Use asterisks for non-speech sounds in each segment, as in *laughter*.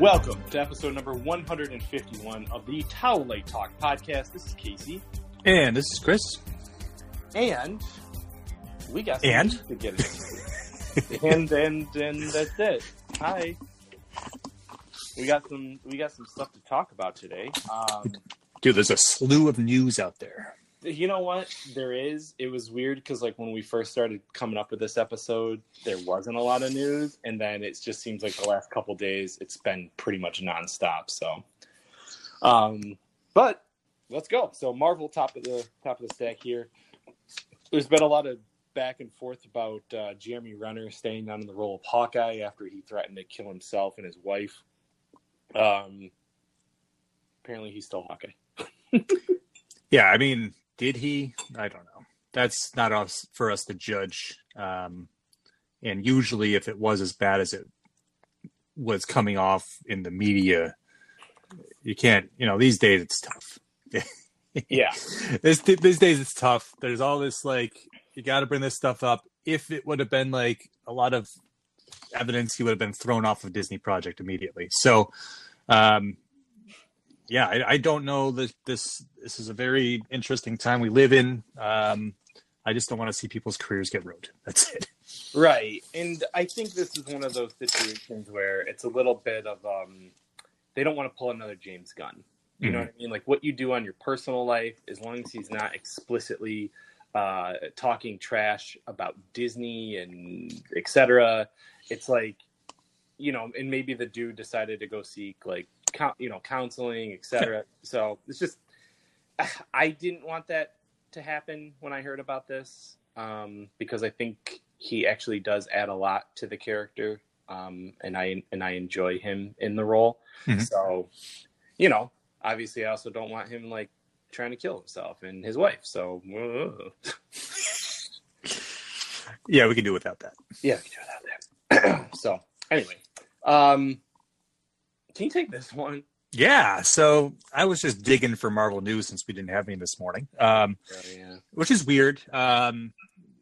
Welcome to episode number 151 of the Towel Light Talk podcast. This is Casey. And this is Chris. And we got some And? to get into. *laughs* and, and and that's it. Hi. We got some we got some stuff to talk about today. Um, Dude, there's a slew of news out there. You know what? There is. It was weird because like when we first started coming up with this episode there wasn't a lot of news and then it just seems like the last couple days it's been pretty much nonstop so um but let's go. So marvel top of the top of the stack here. There's been a lot of back and forth about uh, jeremy renner staying on in the role of hawkeye after he threatened to kill himself and his wife. Um apparently he's still hawkeye. *laughs* Yeah, I mean, did he? I don't know. That's not us for us to judge. Um, and usually, if it was as bad as it was coming off in the media, you can't. You know, these days it's tough. *laughs* yeah this these days it's tough. There's all this like you got to bring this stuff up. If it would have been like a lot of evidence, he would have been thrown off of Disney Project immediately. So, um, yeah, I, I don't know that this this is a very interesting time we live in. Um, I just don't want to see people's careers get ruined. That's it. Right. And I think this is one of those situations where it's a little bit of um they don't want to pull another James Gunn. You know what I mean? Like what you do on your personal life, as long as he's not explicitly uh talking trash about Disney and etc. It's like you know, and maybe the dude decided to go seek like you know, counseling, etc. so it's just *sighs* I didn't want that to happen when I heard about this um, because I think he actually does add a lot to the character, um, and I and I enjoy him in the role. Mhm. So, you know, obviously, I also don't want him like trying to kill himself and his wife. So, *laughs* Yeah, we can do without that. yeah, we can do without that. *clears throat* so, anyway, um, can you take this one? Yeah, so I was just digging for Marvel news since we didn't have any this morning. Um, Oh, yeah. which is weird. Um,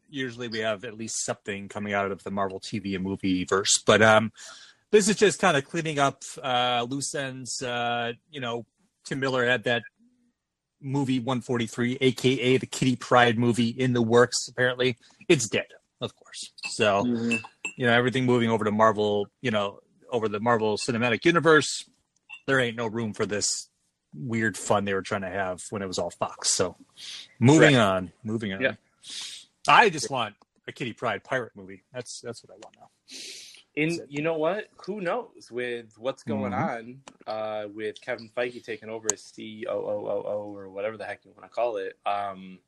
usually we have at least something coming out of the Marvel TV and movie verse, but um, this is just kind of cleaning up uh, loose ends. Uh, you know, Tim Miller had that movie 143, aka the Kitty Pryde movie, in the works. Apparently, it's dead, of course. So Mhm. you know, everything moving over to Marvel. You know, over the Marvel Cinematic Universe. There ain't no room for this weird fun they were trying to have when it was all Fox. So, moving on, moving on. Yeah. I just want a Kitty Pryde pirate movie. That's that's what I want now. In you know what? Who knows with what's going Mhm. on uh, with Kevin Feige taking over as COO or whatever the heck you want to call it? Um,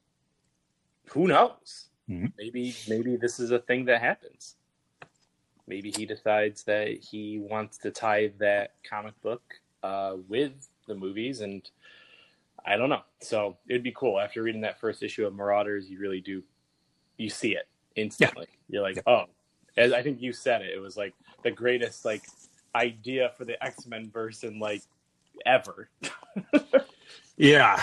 who knows? Mhm. Maybe maybe this is a thing that happens. Maybe he decides that he wants to tie that comic book uh, with the movies, and I don't know. So it'd be cool after reading that first issue of Marauders. You really do you see it instantly. You're like, Yeah. oh, as I think you said it, it was like the greatest like idea for the X Men verse in like ever. *laughs* Yeah,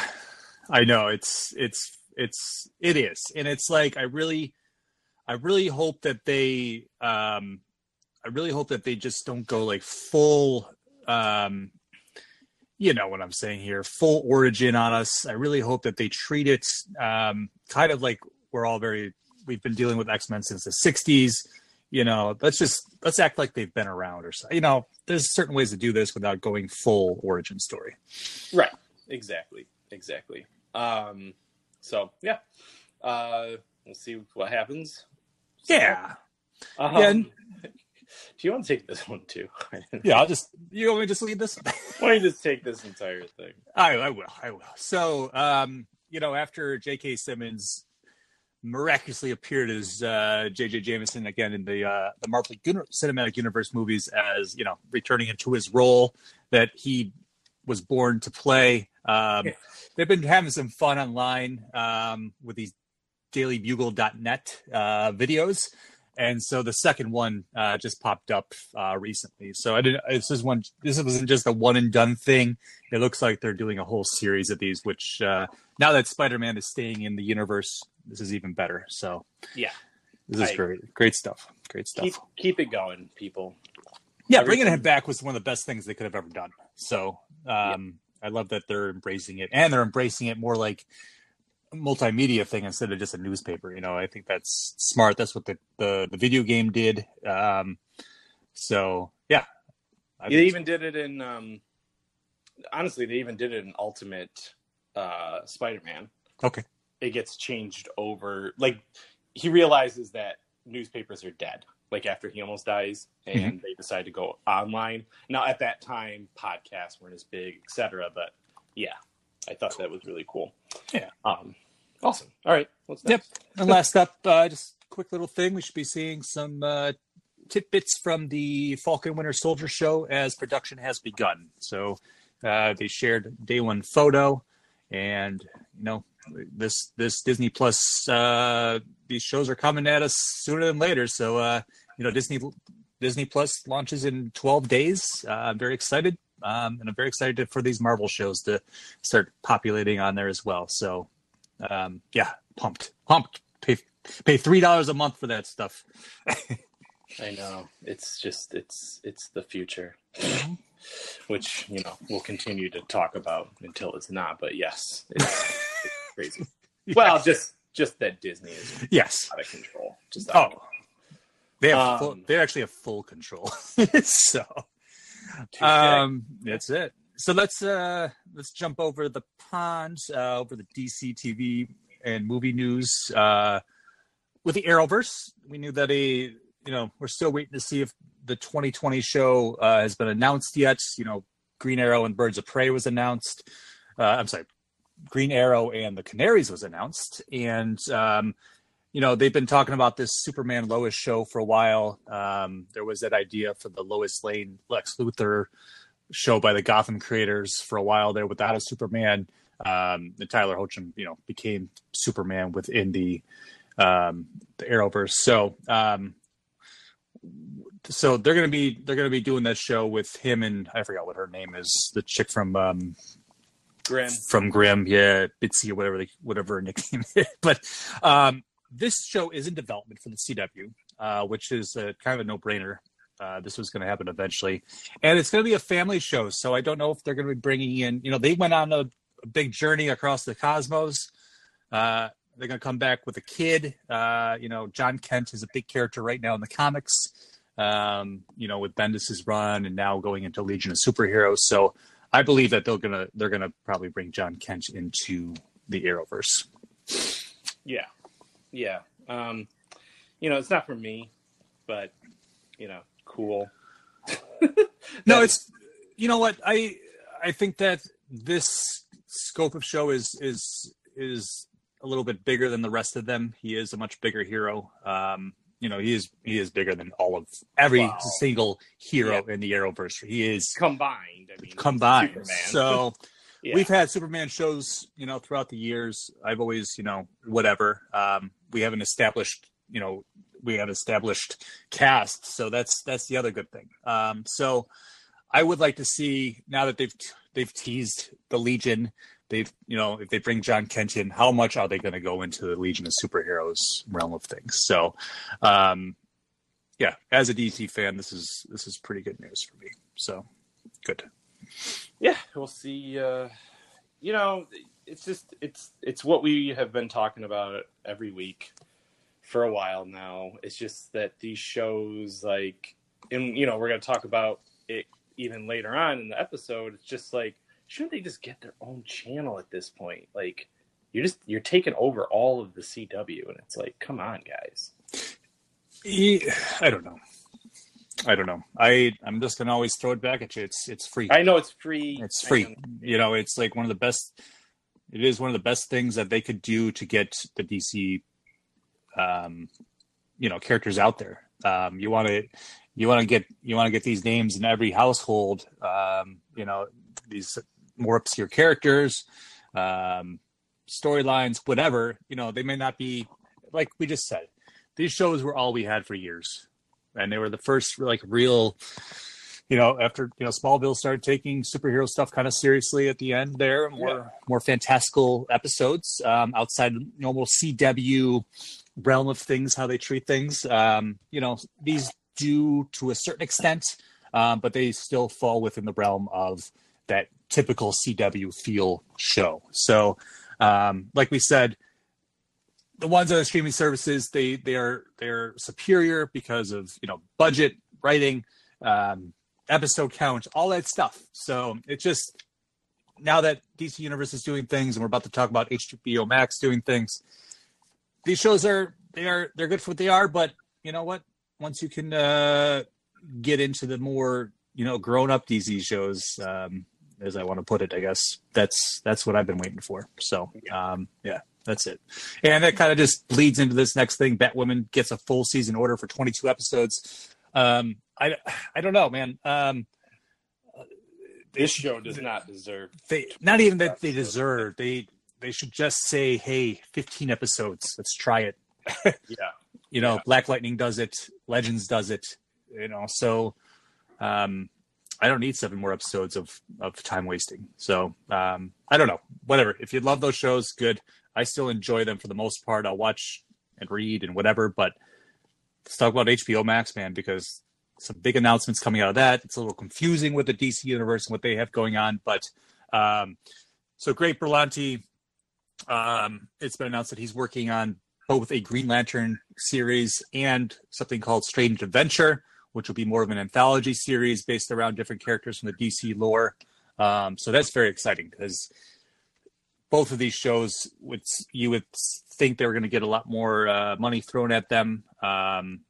I know it's it's it's it is, and it's like I really, I really hope that they, um, I really hope that they just don't go like full, um, you know what I'm saying here, full origin on us. I really hope that they treat it, um, kind of like we're all very, we've been dealing with X Men since the '60s. You know, let's just let's act like they've been around or so. You know, there's certain ways to do this without going full origin story. Right. Exactly. Exactly. Um, so yeah, uh, we'll see what happens. Yeah. Um, Yeah, and- do you want to take this one too? *laughs* Yeah, I'll just you want me to just leave this? *laughs* Why don't you just take this entire thing? I, I will, I will. So, um, you know, after J.K. Simmons miraculously appeared as uh, J.J. Jameson again in the uh, the Marvel Cinematic Universe movies, as you know, returning into his role that he was born to play. Um, Yeah. They've been having some fun online um, with these dailybugle.net uh, videos. And so the second one uh, just popped up uh, recently. So I didn't. This is one. This wasn't just a one and done thing. It looks like they're doing a whole series of these. Which uh, now that Spider Man is staying in the universe, this is even better. So Yeah. this is I- great. Great stuff. Great stuff. Keep keep it going, people. yeah, bringing him back was one of the best things they could have ever done. So um, I love that they're embracing it, and they're embracing it more like multimedia thing instead of just a newspaper. You know, I think that's smart. That's what the the, the video game did. Um, so yeah, I they even did it in. Um, honestly, they even did it in Ultimate uh, Spider-Man. Okay, it gets changed over. Like he realizes that newspapers are dead like after he almost dies and mm-hmm. they decide to go online now at that time podcasts weren't as big etc but yeah i thought that was really cool yeah um awesome. All right. What's next? Yep *laughs* and last up uh just quick little thing. We should be seeing some uh tidbits from the falcon winter soldier show as production has begun. So uh they shared day one photo and you know this this Disney Plus uh, these shows are coming at us sooner than later. So uh, you know Disney Disney Plus launches in 12 days. Uh, I'm very excited, um, and I'm very excited for these Marvel shows to start populating on there as well. So um, yeah, pumped, pumped. Pay pay three dollars a month for that stuff. *laughs* I know it's just it's it's the future. Mm-hmm. *laughs* Which you know we'll continue to talk about until it's not. But yes, it's, crazy. *laughs* yes. Well, just just that Disney is yes out of control. Just oh, control. they have um, full, they actually have full control. so um, that's it. So let's uh let's jump over the pond uh, over the DC TV and movie news uh, with the Arrowverse. We knew that a you know we're still waiting to see if the 2020 show uh, has been announced yet. You know, Green Arrow and Birds of Prey was announced. Uh, I'm sorry, Green Arrow and the Canaries was announced, and um, you know they've been talking about this Superman Lois show for a while. Um, there was that idea for the Lois Lane Lex Luthor show by the Gotham creators for a while there without a Superman. Um, and Tyler Hoechlin, you know, became Superman within the um, the Arrowverse. So um, so they're gonna be they're gonna be doing that show with him and I forgot what her name is, the chick from um, Grimm. From Grimm, yeah, Bitsie or whatever they, whatever *laughs* nickname is. But um, this show is in development for the CW, uh, which is a, kind of a no-brainer. Uh, this was going to happen eventually, and it's going to be a family show. So I don't know if they're going to be bringing in. You know, they went on a, a big journey across the cosmos. Uh, they're going to come back with a kid. Uh, you know, Jon Kent is a big character right now in the comics. Um, you know, with Bendis's run and now going into Legion of Superheroes. So I believe that they're gonna they're gonna probably bring Jon Kent into the Arrowverse. Yeah, yeah. Um, you know, it's not for me, but you know, cool. *laughs* no, it's you know what I I think that this scope of show is is is a little bit bigger than the rest of them. He is a much bigger hero. Um, you know, he is he is bigger than all of every wow. single hero yeah. in the Arrowverse. He is combined. I mean, combined. So *laughs* yeah. we've had Superman shows, you know, throughout the years. I've always, you know, whatever. Um, we have an established, you know, we have established cast, so that's that's the other good thing. Um, so I would like to see now that they've they've teased the Legion they've you know if they bring Jon Kent in, how much are they going to go into the Legion of Superheroes realm of things? So, um, yeah, as a DC fan, this is this is pretty good news for me. So, good. Yeah, we'll see. Uh, you know, it's just it's it's what we have been talking about every week for a while now. It's just that these shows, like, and you know, we're going to talk about it even later on in the episode. It's just like shouldn't they just get their own channel at this point? Like you're just you're taking over all of the CW, and it's like, come on, guys. I don't know. I don't know. I I'm just gonna always throw it back at you. It's it's free. I know it's free. It's free. You know, it's like one of the best. It is one of the best things that they could do to get the DC, um, you know, characters out there. Um, you want to, you want to get, you want to get these names in every household. Um, you know, these more obscure characters, um, storylines, whatever. You know, they may not be like we just said. These shows were all we had for years, and they were the first like real. You know, after you know Smallville started taking superhero stuff kind of seriously at the end, there more yeah. more fantastical episodes um, outside normal CW realm of things, how they treat things. Um, you know, these do to a certain extent um, but they still fall within the realm of that typical CW feel show. So, um, like we said, the ones on the streaming services they they are they're superior because of you know budget, writing, um, episode count, all that stuff. So it's just now that DC Universe is doing things, and we're about to talk about HBO Max doing things. These shows are they are they're good for what they are, but you know what? Once you can uh, get into the more you know grown up DC shows, um, as I want to put it, I guess that's that's what I've been waiting for. So um, yeah, that's it. And that kind of just leads into this next thing. Batwoman gets a full season order for 22 episodes. Um, I I don't know, man. Um, this show does not deserve. They not even that they deserve. They they should just say, "Hey, 15 episodes. Let's try it." *laughs* yeah. You know, Yeah. Black Lightning does it. Legends does it. You know, so um, I don't need seven more episodes of of time wasting. So um, I don't know. Whatever. If you love those shows, good. I still enjoy them for the most part. I'll watch and read and whatever. But let's talk about HBO Max, man, because some big announcements coming out of that. It's a little confusing with the DC universe and what they have going on. But um, so Greg Berlanti. Um, it's been announced that he's working on both a Green Lantern series and something called Strange Adventure, which will be more of an anthology series based around different characters from the DC lore. Um, so that's very exciting because both of these shows, which you would think they were going to get a lot more uh, money thrown at them, um,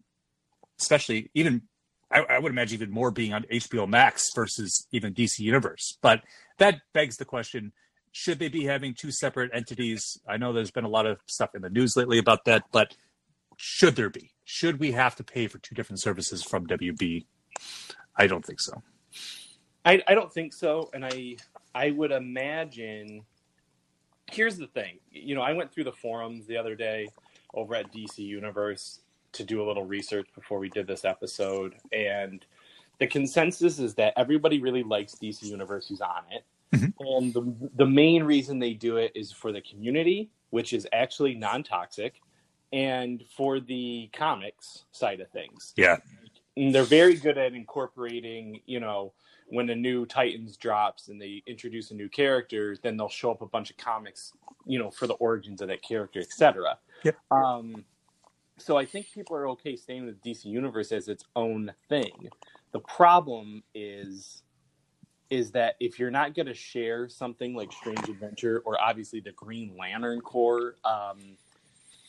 especially even I, I would imagine even more being on HBO Max versus even DC Universe. But that begs the question: Should they be having two separate entities? I know there's been a lot of stuff in the news lately about that, but should there be? Should we have to pay for two different services from WB? I don't think so. I, I don't think so, and I I would imagine. Here's the thing, you know, I went through the forums the other day over at DC Universe to do a little research before we did this episode, and the consensus is that everybody really likes DC Universe who's on it, Mhm. and the the main reason they do it is for the community, which is actually non toxic, and for the comics side of things. Yeah. And they're very good at incorporating, you know, when a new Titans drops and they introduce a new character, then they'll show up a bunch of comics, you know, for the origins of that character, etc. Yep. Um, so I think people are okay staying with DC Universe as its own thing. The problem is is that if you're not going to share something like Strange Adventure or obviously the Green Lantern Corps um,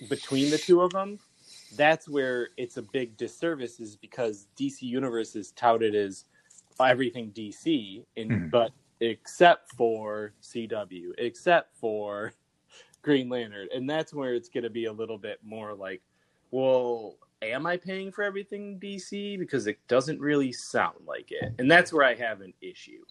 between the two of them, that's where it's a big disservice. Is because DC Universe is touted as everything DC, in, Mhm. but except for CW, except for *laughs* Green Lantern, and that's where it's going to be a little bit more like, well, am I paying for everything DC? Because it doesn't really sound like it, and that's where I have an issue.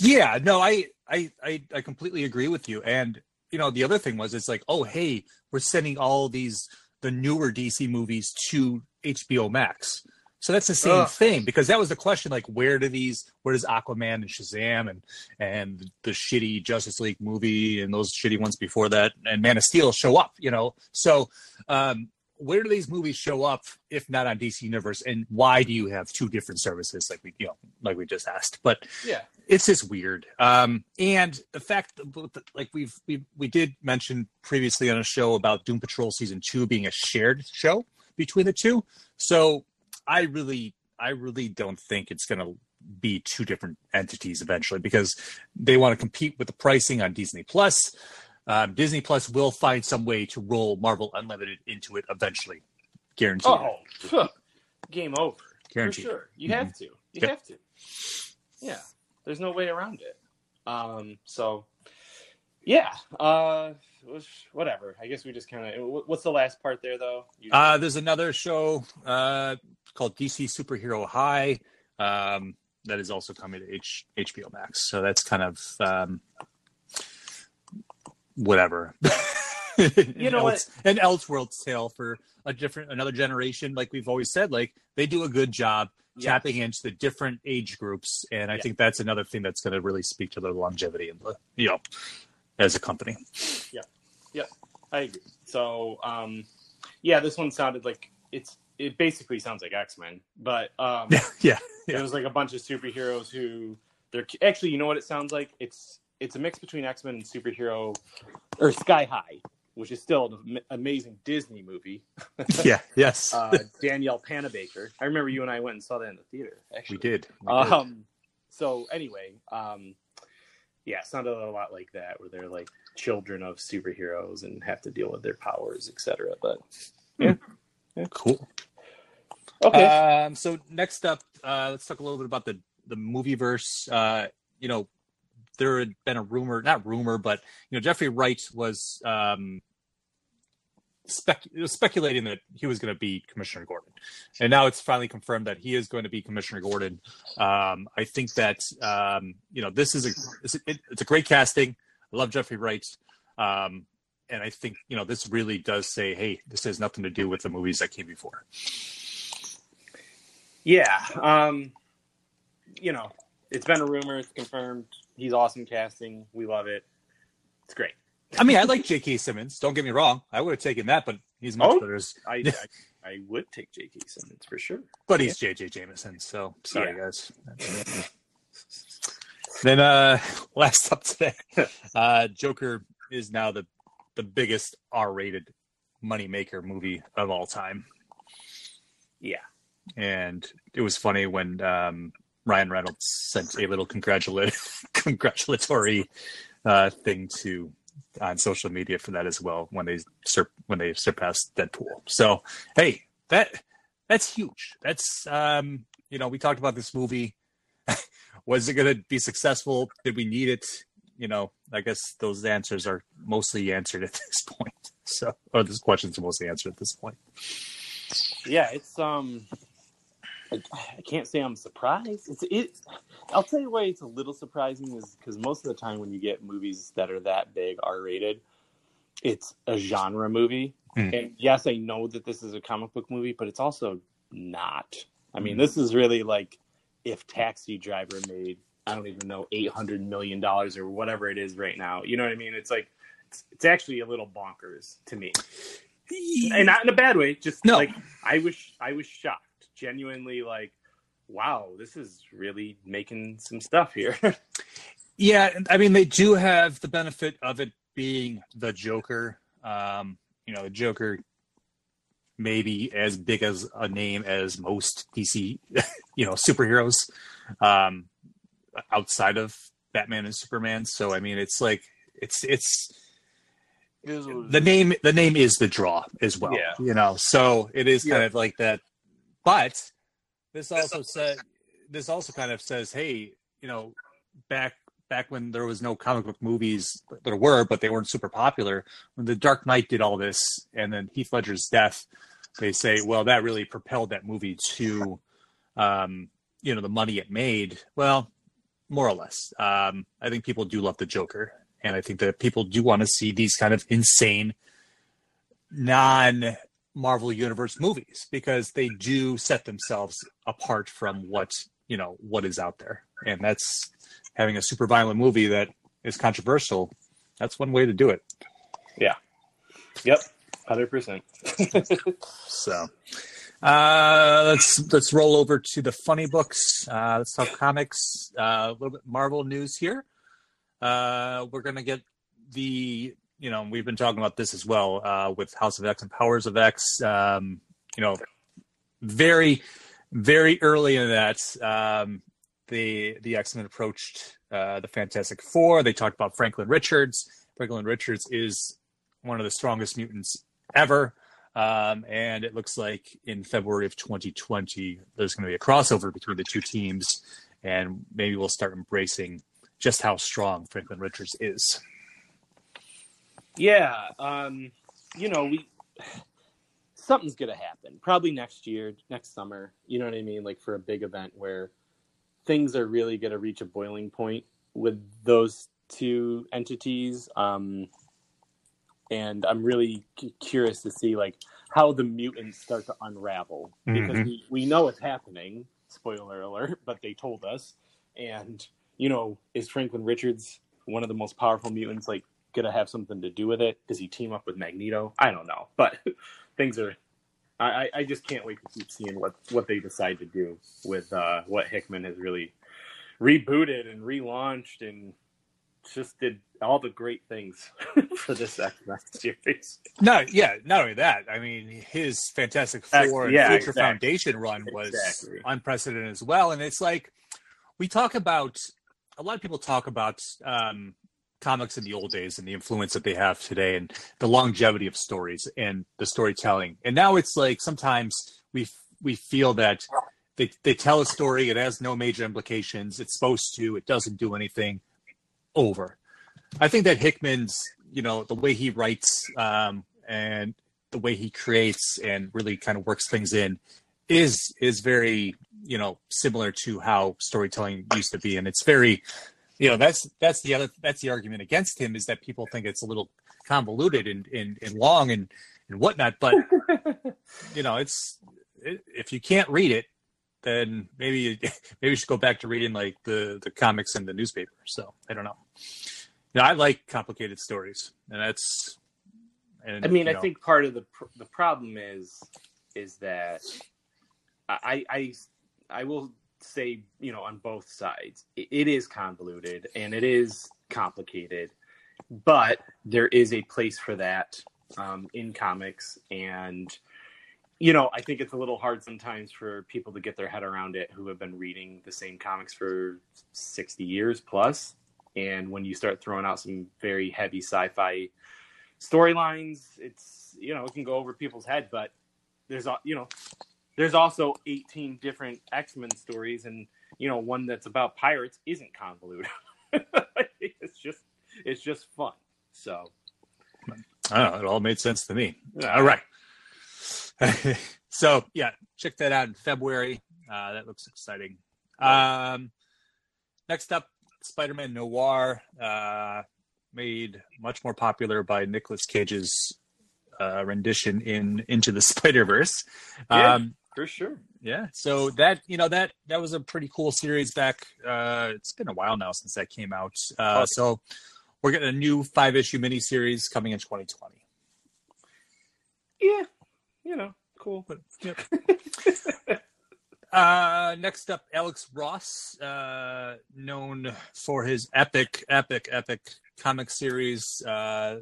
Yeah, no, I, I, I, I completely agree with you. And you know, the other thing was, it's like, oh, hey, we're sending all these the newer DC movies to HBO Max. So that's the same Ugh. thing because that was the question. Like, where do these? Where does Aquaman and Shazam and and the shitty Justice League movie and those shitty ones before that and Man of Steel show up? You know, so um, where do these movies show up if not on DC Universe? And why do you have two different services? Like we, you know, like we just asked. But Yeah, it's just weird. Um, and the fact that, like we've we we did mention previously on a show about Doom Patrol season two being a shared show between the two. So I really, I really don't think it's going to be two different entities eventually because they want to compete with the pricing on Disney Plus. Um, Disney Plus will find some way to roll Marvel Unlimited into it eventually, guaranteed. Oh, phew. game over. Guaranteed. For sure. You Mhm. have to. You Yep. have to. Yeah. There's no way around it. Um, so yeah. Uh whatever. I guess we just kind of what's the last part there though? You- Uh, there's another show uh, called DC Superhero High um, that is also coming to H- HBO Max. So that's kind of um, whatever. *laughs* *laughs* You know Else- An Elseworlds tale for a different, another generation. Like we've always said, like they do a good job Yeah. tapping into the different age groups, and I Yeah. think that's another thing that's going to really speak to their longevity and the you know as a company. Yeah, yeah, I agree. So um yeah, this one sounded like it's it basically sounds like X Men, but um, *laughs* Yeah, yeah, it was like a bunch of superheroes who they're actually, you know what it sounds like? It's it's a mix between X Men and superhero or Sky High, which is still an amazing Disney movie. *laughs* yeah, yes, *laughs* Uh, Danielle Panabaker. I remember you and I went and saw that in the theater. Actually, we did. We did. Um, so anyway, um, yeah, it sounded a lot like that, where they're like children of superheroes and have to deal with their powers, etc. But yeah. cool. okay, Um, so next up, uh, let's talk a little bit about the the movie verse. Uh, you know, there had been a rumor, not rumor, but you know, Jeffrey Wright was um, spec- speculating that he was going to be Commissioner Gordon, and now it's finally confirmed that he is going to be Commissioner Gordon. Um, I think that um, you know this is a it's, a- great casting. I love Jeffrey Wright. Um, and I think you know this really does say, "Hey, this has nothing to do with the movies that came before." yeah, um, you know, it's been a rumor. It's confirmed. He's awesome casting. We love it. It's great. I mean, I like J.K. Simmons. Don't get me wrong. I would have taken that, but he's much Oh. better. As, I, *laughs* I I would take J.K. Simmons for sure. but he's J.J. Jameson. So sorry, Yeah. guys. then uh, *laughs* last up today, *laughs* uh, Joker is now the the biggest R-rated moneymaker movie of all time. Yeah. and it was funny when um, Ryan Reynolds sent a little congratulatory *laughs* congratulatory uh, thing to on social media for that as well when they sur- when they surpassed Deadpool. So hey, that that's huge. That's um, you know we talked about this movie. *laughs* Was it going to be successful? Did we need it? You know, I guess those answers are mostly answered at *laughs* this point. So, or those questions mostly answered at this point. Yeah, it's um, I, I can't say I'm surprised. It's it. I'll tell you why it's a little surprising is because most of the time when you get movies that are that big R rated, it's a genre movie. Hmm. And yes, I know that this is a comic book movie, but it's also not. I mean, Hmm. this is really like if Taxi Driver made I don't even know eight hundred million dollars or whatever it is right now. You know what I mean? It's like it's, it's actually a little bonkers to me and not in a bad way. Just No. like I was, I was shocked, genuinely. Like, wow, this is really making some stuff here. *laughs* Yeah, I mean they do have the benefit of it being the Joker. Um, you know, the Joker maybe as big as a name as most DC, *laughs* you know, superheroes um, outside of Batman and Superman. So I mean, it's like it's it's the name the name is the draw as well. Yeah. You know, so it is kind Yeah. of like that. But this also said this also kind of says, hey, you know, back back when there was no comic book movies, there were, but they weren't super popular. When the Dark Knight did all this, and then Heath Ledger's death, they say, well, that really propelled that movie to, um, you know, the money it made. Well, more or less. Um, I think people do love the Joker, and I think that people do want to see these kind of insane, non Marvel Universe movies because they do set themselves apart from what you know what is out there, and that's having a super violent movie that is controversial. That's one way to do it. Yeah. Yep, hundred percent. *laughs* So uh, let's let's roll over to the funny books. Uh, let's talk comics. Uh, a little bit Marvel news here. Uh, we're gonna get the you know we've been talking about this as well uh, with House of X and Powers of X. Um, you know, very very early in that um, the the X Men approached uh, the Fantastic Four. They talked about Franklin Richards. Franklin Richards is one of the strongest mutants ever. Um, and it looks like in February of 2020, there's going to be a crossover between the two teams, and maybe we'll start embracing just how strong Franklin Richards is. Yeah, um, you know, we something's gonna happen. Probably next year, next summer. You know what I mean? Like for a big event where things are really gonna reach a boiling point with those two entities. Um, and I'm really cu- curious to see like how the mutants start to unravel because Mhm. we, we know it's happening. Spoiler alert! But they told us, and you know, is Franklin Richards one of the most powerful mutants? Like, gonna have something to do with it? Does he team up with Magneto? I don't know, but *laughs* things are I, I just can't wait to keep seeing what what they decide to do with uh, what Hickman has really rebooted and relaunched and just did all the great things *laughs* for this X Men *laughs* series. No, yeah, not only that. I mean, his Fantastic Four and yeah, Future exactly. Foundation run was Exactly. unprecedented as well. And it's like we talk about a lot of people talk about um, comics in the old days and the influence that they have today, and the longevity of stories and the storytelling. And now it's like sometimes we we feel that they they tell a story, it has no major implications. It's supposed to, it doesn't do anything. Over. I think that Hickman's, you know, the way he writes um, and the way he creates and really kind of works things in is is very, you know, similar to how storytelling used to be, and it's very, you know, that's that's the other that's the argument against him is that people think it's a little convoluted and and, and long and and whatnot, but *laughs* you know, it's it, if you can't read it, then maybe you, *laughs* maybe you should go back to reading like the the comics and the newspaper. So I don't know. You know, I like complicated stories, and that's. And, I mean, I know, think part of the pr- the problem is is that I I I will say you know on both sides it, is convoluted and it is complicated, but there is a place for that um, in comics and. You know, I think it's a little hard sometimes for people to get their head around it who have been reading the same comics for 60 years plus. And when you start throwing out some very heavy sci-fi storylines it's you know it can go over people's head but there's a- you know there's also 18 different x-men stories and you know one that's about pirates isn't convoluted *laughs* it's just it's just fun so I don't know. It all made sense to me. All right. *laughs* so yeah, check that out in February. Uh, that looks exciting. Um, next up, Spider-Man Noir, uh, made much more popular by Nicolas Cage's uh, rendition in Into the Spider-Verse. Yeah. Um, for sure yeah, so that you know that that was a pretty cool series back. Uh, it's been a while now since that came out. Uh, so we're getting a new five-issue mini series coming in 2020. yeah you know cool But, yep. *laughs* uh, next up, Alex Ross, uh, known for his epic, epic, epic comic series. Uh,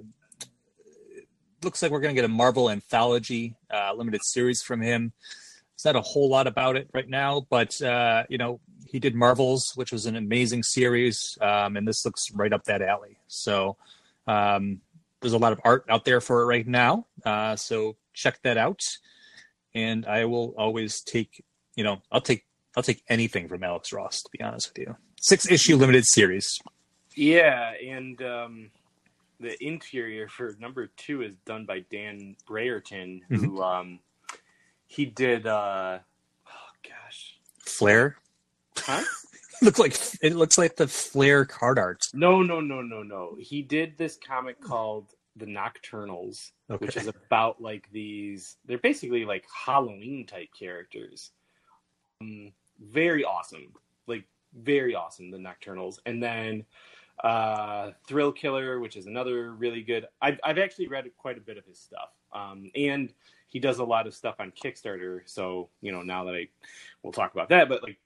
looks like we're going to get a Marvel anthology uh, limited series from him. Not a whole lot about it right now, but uh, you know he did Marvels, which was an amazing series, um, and this looks right up that alley. So um, there's a lot of art out there for it right now. Uh, so check that out and I will always take, you know, I'll take I'll take anything from Alex Ross to be honest with you. Six issue limited series. yeah and um the interior for number two is done by Dan Brereton who um he did uh oh gosh Fleer. huh *laughs* Look like it looks like the Fleer card art. No, no, no, no, no. He did this comic called The Nocturnals, Okay. which is about like these. They're basically like Halloween type characters. Um, very awesome, like very awesome. The Nocturnals, and then uh, Thrillkiller, which is another really good. I've I've actually read quite a bit of his stuff, um, and he does a lot of stuff on Kickstarter. So you know now that I, we'll talk about that, but like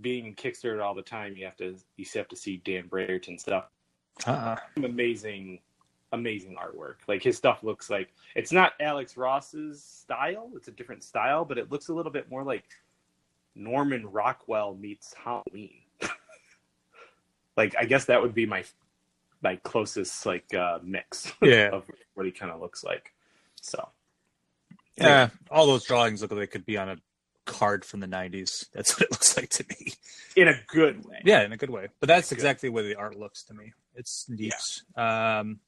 being in Kickstarter all the time, you have to you have to see Dan Brereton stuff. Uh-uh. Amazing, amazing artwork. Like his stuff looks like it's not Alex Ross's style. It's a different style, but it looks a little bit more like Norman Rockwell meets Halloween. *laughs* like I guess that would be my my closest like uh, mix Yeah. *laughs* of what he kind of looks like. So Yeah. All those drawings look like they could be on a card from the nineties. That's what it *laughs* looks like to me. in a good way. Yeah, in a good way. But that's exactly the way the art looks to me. It's neat. Um,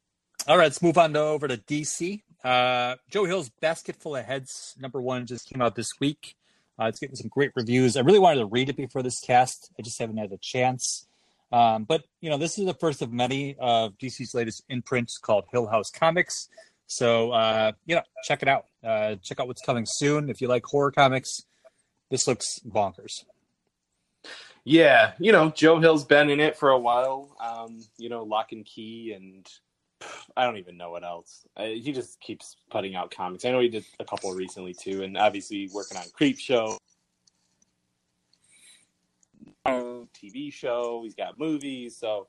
all right, let's move on to, over to DC. Uh, Joe Hill's Basket Full of Heads, number one, just came out this week. Uh, it's getting some great reviews. I really wanted to read it before this cast. I just haven't had a chance. Um, but, you know, this is the first of many of DC's latest imprints called Hill House Comics. So, uh, you know, check it out. Uh, check out what's coming soon. If you like horror comics, this looks bonkers. Yeah, you know, Joe Hill's been in it for a while. Um, you know, Locke and Key and I don't even know what else. Uh, he just keeps putting out comics. I know he did a couple recently too, and obviously working on Creepshow, TV show. He's got movies, so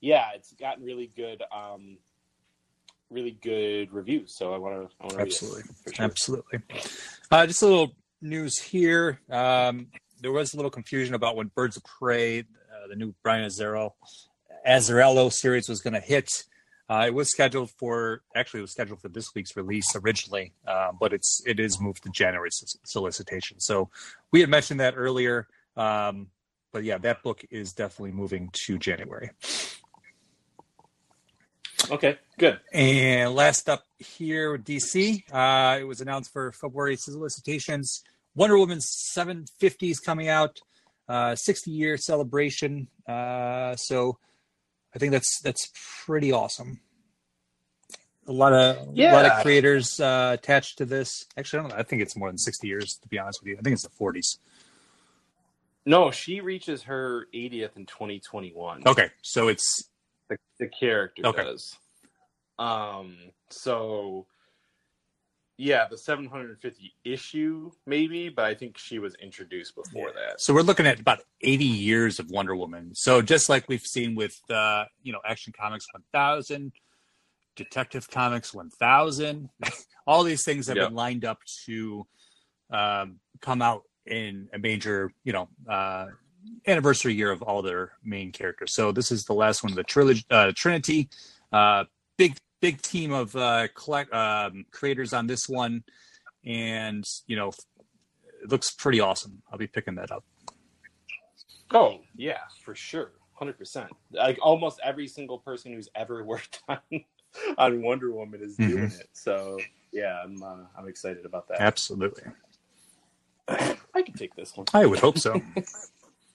yeah, it's gotten really good, um, really good reviews. So I want to, I want to absolutely, sure. absolutely. Uh, just a little news here. Um, there was a little confusion about when Birds of Prey, uh, the new Brian Azzarello, Azzarello series was going to hit. Uh, it was scheduled for actually it was scheduled for this week's release originally, uh, but it's it is moved to January solicitation. So we had mentioned that earlier, um, but yeah, that book is definitely moving to January. Okay, good. And last up here, DC, uh, it was announced for February solicitations. Wonder Woman 750 is coming out, uh, 60 year celebration. Uh, so I think that's that's pretty awesome. A lot of yeah. a lot of creators uh, attached to this. Actually, I don't know. I think it's more than 60 years to be honest with you. I think it's the 40s. No, she reaches her 80th in 2021. Okay, so it's the, the character okay. does. Um, so yeah, the 750 issue maybe, but I think she was introduced before yeah. that. So we're looking at about 80 years of Wonder Woman. So just like we've seen with uh, you know, Action Comics 1000, Detective Comics 1000, *laughs* all these things have yep. been lined up to um, come out in a major, you know, uh, anniversary year of all their main characters. So this is the last one of the trilogy, uh, Trinity. Uh, big big team of uh, collect um, creators on this one, and you know, it looks pretty awesome. I'll be picking that up. Oh yeah, for sure, hundred percent. Like almost every single person who's ever *laughs* worked on on Wonder Woman is mm-hmm. doing it. So yeah, I'm uh, I'm excited about that. Absolutely. I can take this one. I would hope so. *laughs*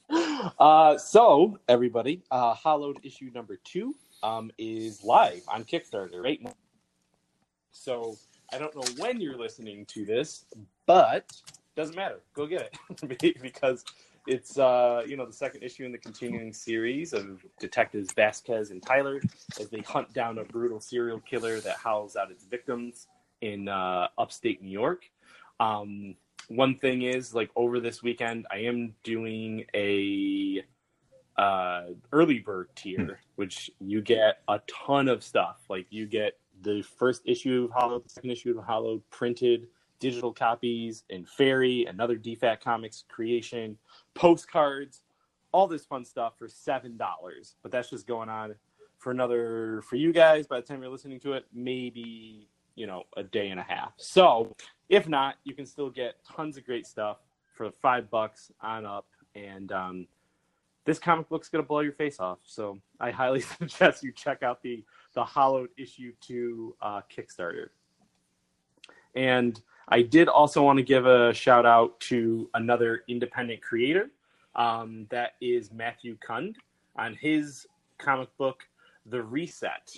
uh, so everybody, uh, Hollowed issue number two um, is live on Kickstarter right now. So I don't know when you're listening to this, but doesn't matter. Go get it *laughs* because it's uh, you know the second issue in the continuing series of detectives Vasquez and Tyler as they hunt down a brutal serial killer that howls out its victims in uh, upstate New York. Um, one thing is like over this weekend, I am doing a uh, early bird tier, hmm. which you get a ton of stuff. Like you get the first issue of Hollow, the second issue of Hollow, printed digital copies and Fairy, another DFAT Comics creation, postcards, all this fun stuff for seven dollars. But that's just going on for another for you guys. By the time you're listening to it, maybe you know a day and a half. So if not, you can still get tons of great stuff for five bucks on up. And um, this comic book's to blow your face off. So I highly *laughs* suggest you check out the the Hollowed issue two uh, Kickstarter. And I did also want to give a shout out to another independent creator. Um, that is Matthew Kund on his comic book, The Reset.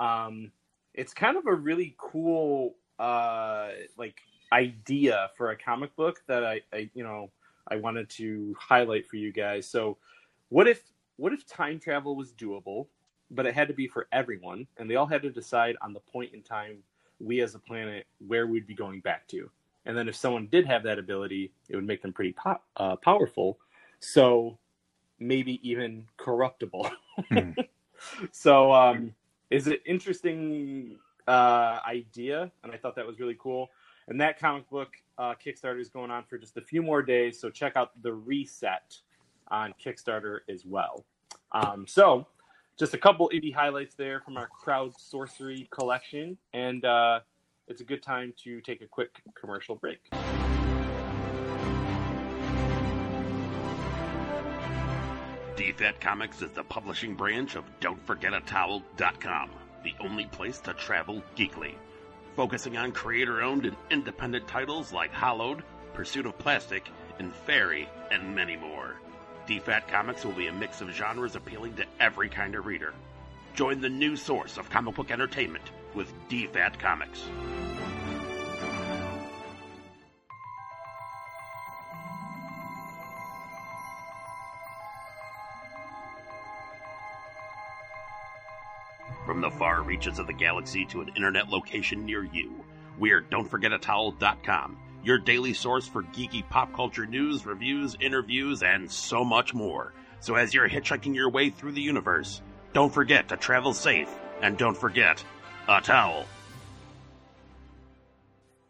Um, it's kind of a really cool uh, like idea for a comic book that I, I you know I wanted to highlight for you guys. So what if what if time travel was doable, but it had to be for everyone, and they all had to decide on the point in time we as a planet where we'd be going back to. And then if someone did have that ability, it would make them pretty po- uh, powerful. So maybe even corruptible. Mm. *laughs* so um, is an interesting uh, idea, and I thought that was really cool. And that comic book uh, Kickstarter is going on for just a few more days, so check out the reset on Kickstarter as well. Um, so, just a couple indie highlights there from our crowd sorcery collection, and uh, it's a good time to take a quick commercial break. DFAT Comics is the publishing branch of Don'tForgetATowel.com, the only place to travel geekly. Focusing on creator owned and independent titles like Hollowed, Pursuit of Plastic, and Fairy, and many more. DFAT Comics will be a mix of genres appealing to every kind of reader. Join the new source of comic book entertainment with DFAT Comics. Far reaches of the galaxy to an internet location near you. We're don'tforgetatowel.com, your daily source for geeky pop culture news, reviews, interviews, and so much more. So as you're hitchhiking your way through the universe, don't forget to travel safe and don't forget a towel.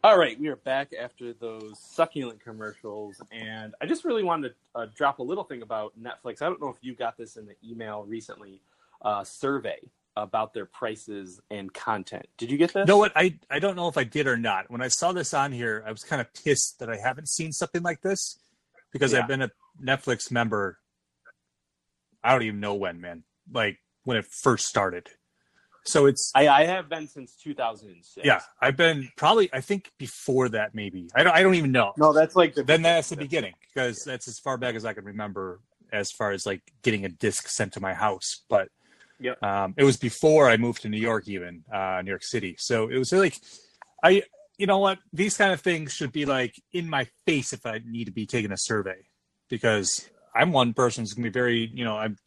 All right, we are back after those succulent commercials, and I just really wanted to uh, drop a little thing about Netflix. I don't know if you got this in the email recently, uh, survey about their prices and content. Did you get this? No, what I I don't know if I did or not. When I saw this on here, I was kind of pissed that I haven't seen something like this because Yeah. I've been a Netflix member. I don't even know when, man. Like when it first started. So it's I, I have been since 2006. yeah, I've been probably I think before that maybe. I don't I don't even know. No, that's like the Then that's the beginning because that's as far back as I can remember as far as like getting a disc sent to my house. But Yep. um, it was before I moved to New York, even uh, New York City. So it was like I, you know what, these kind of things should be like in my face if I need to be taking a survey because I'm one person who's gonna be very, you know, I'm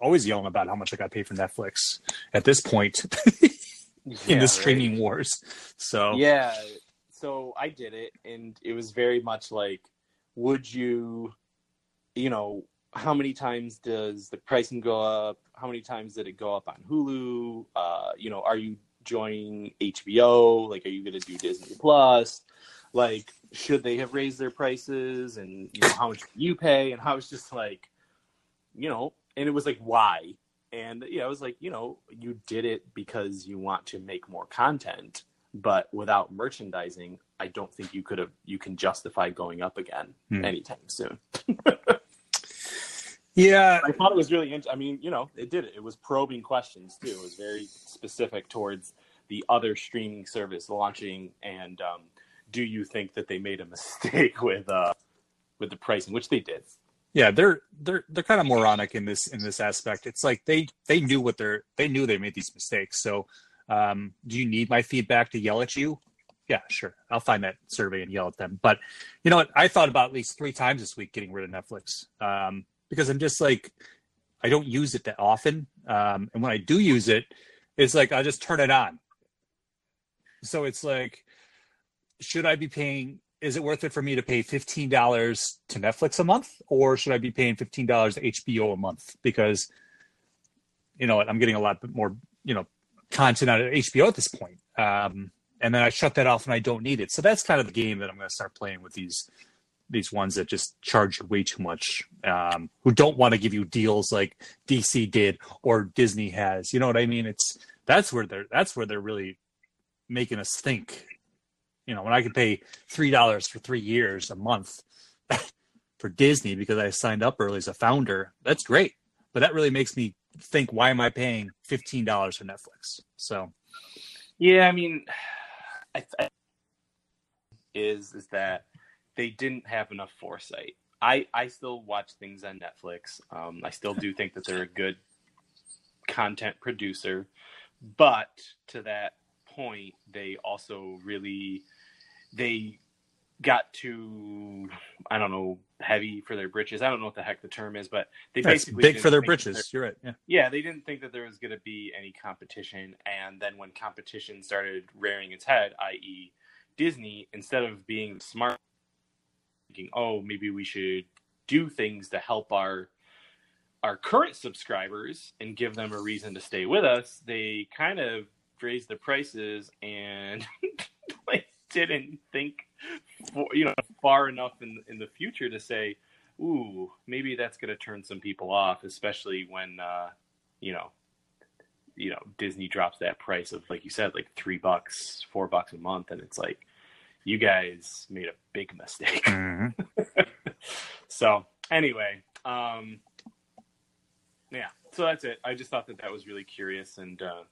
always yelling about how much I got paid for Netflix at this point *laughs* in Yeah, the right. streaming wars. So Yeah. So I did it, and it was very much like, would you, you know, how many times does the pricing go up? How many times did it go up on Hulu? Uh, you know, are you joining HBO? Like, are you going to do Disney Plus? Like, should they have raised their prices? And you know, how much do you pay? And I was just like, you know, and it was like, why? And yeah, I was like, you know, you did it because you want to make more content but without merchandising, I don't think you could have you can justify going up again Hmm. anytime soon. *laughs* yeah, I thought it was really interesting. I mean, you know, it did it. It was probing questions too. It was very specific towards the other streaming service launching and um, do you think that they made a *laughs* mistake with uh with the pricing, which they did. yeah they're they're they're kind of moronic in this in this aspect it's like they they knew what they're they knew they made these mistakes so um do you need my feedback to yell at you yeah sure i'll find that survey and yell at them but you know what i thought about at least three times this week getting rid of netflix um because i'm just like i don't use it that often um and when i do use it it's like i just turn it on. So it's like should i be paying is it worth it for me to pay $15 to Netflix a month or should I be paying $15 to HBO a month? Because you know what I'm getting a lot more you know content out of HBO at this point um, and then I shut that off and I don't need it. So that's kind of the game that I'm going to start playing with these these ones that just charge way too much um, who don't want to give you deals like DC did or Disney has you know what I mean it's that's where they're that's where they're really making us think you know, when I could pay three dollars for three years a month *laughs* for Disney because I signed up early as a founder, that's great. But that really makes me think, why am I paying fifteen dollars for Netflix? So Yeah, I mean, *sighs* I th- is is that they didn't have enough foresight. I I still watch things on Netflix. Um, I still do think that they're a good content producer, but to that point, they also really they got too I don't know heavy for their britches. I don't know what the heck the term is, but they that's basically big for their there- britches. You're right. Yeah. yeah, they didn't think that there was going to be any competition. And then when competition started rearing its head, i.e., Disney, instead of being smart, thinking, oh, maybe we should do things to help our our current subscribers and give them a reason to stay with us, they kind of raised the prices and *laughs* like didn't think for, you know far enough in in the future to say, ooh, maybe that's going to turn some people off, especially when uh, you know, you know, Disney drops that price of like you said, like three bucks, four bucks a month, and it's like you guys made a big mistake. *laughs* Mhm. so anyway, um, yeah, so that's it. I just thought that that was really curious, and uh,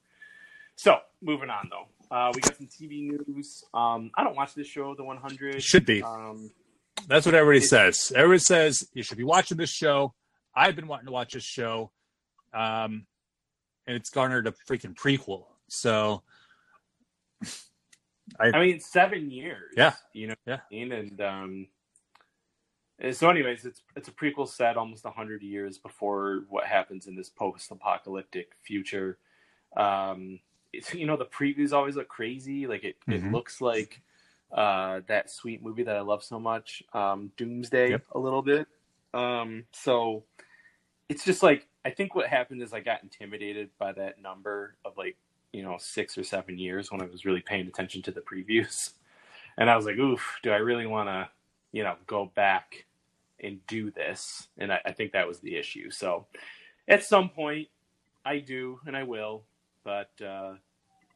so moving on though, uh, we got some TV news. Um, I don't watch this show, The 100. It should be. Um, That's what everybody says. Everybody says you should be watching this show. I've been wanting to watch this show, um, and it's garnered a freaking prequel. So I mean, seven years. Yeah. you know. Yeah. I mean? and um, so, anyways, it's it's a prequel set almost hundred years before what happens in this post-apocalyptic future. Um, it's, you know the previews always look crazy. Like it, it Mhm. looks like uh, that sweet movie that I love so much, um, Doomsday, Yep. a little bit. Um, so it's just like I think what happened is I got intimidated by that number of like you know six or seven years when I was really paying attention to the previews, *laughs* and I was like, oof, do I really want to you know go back and do this? And I, I think that was the issue. So at some point, I do and I will, but uh,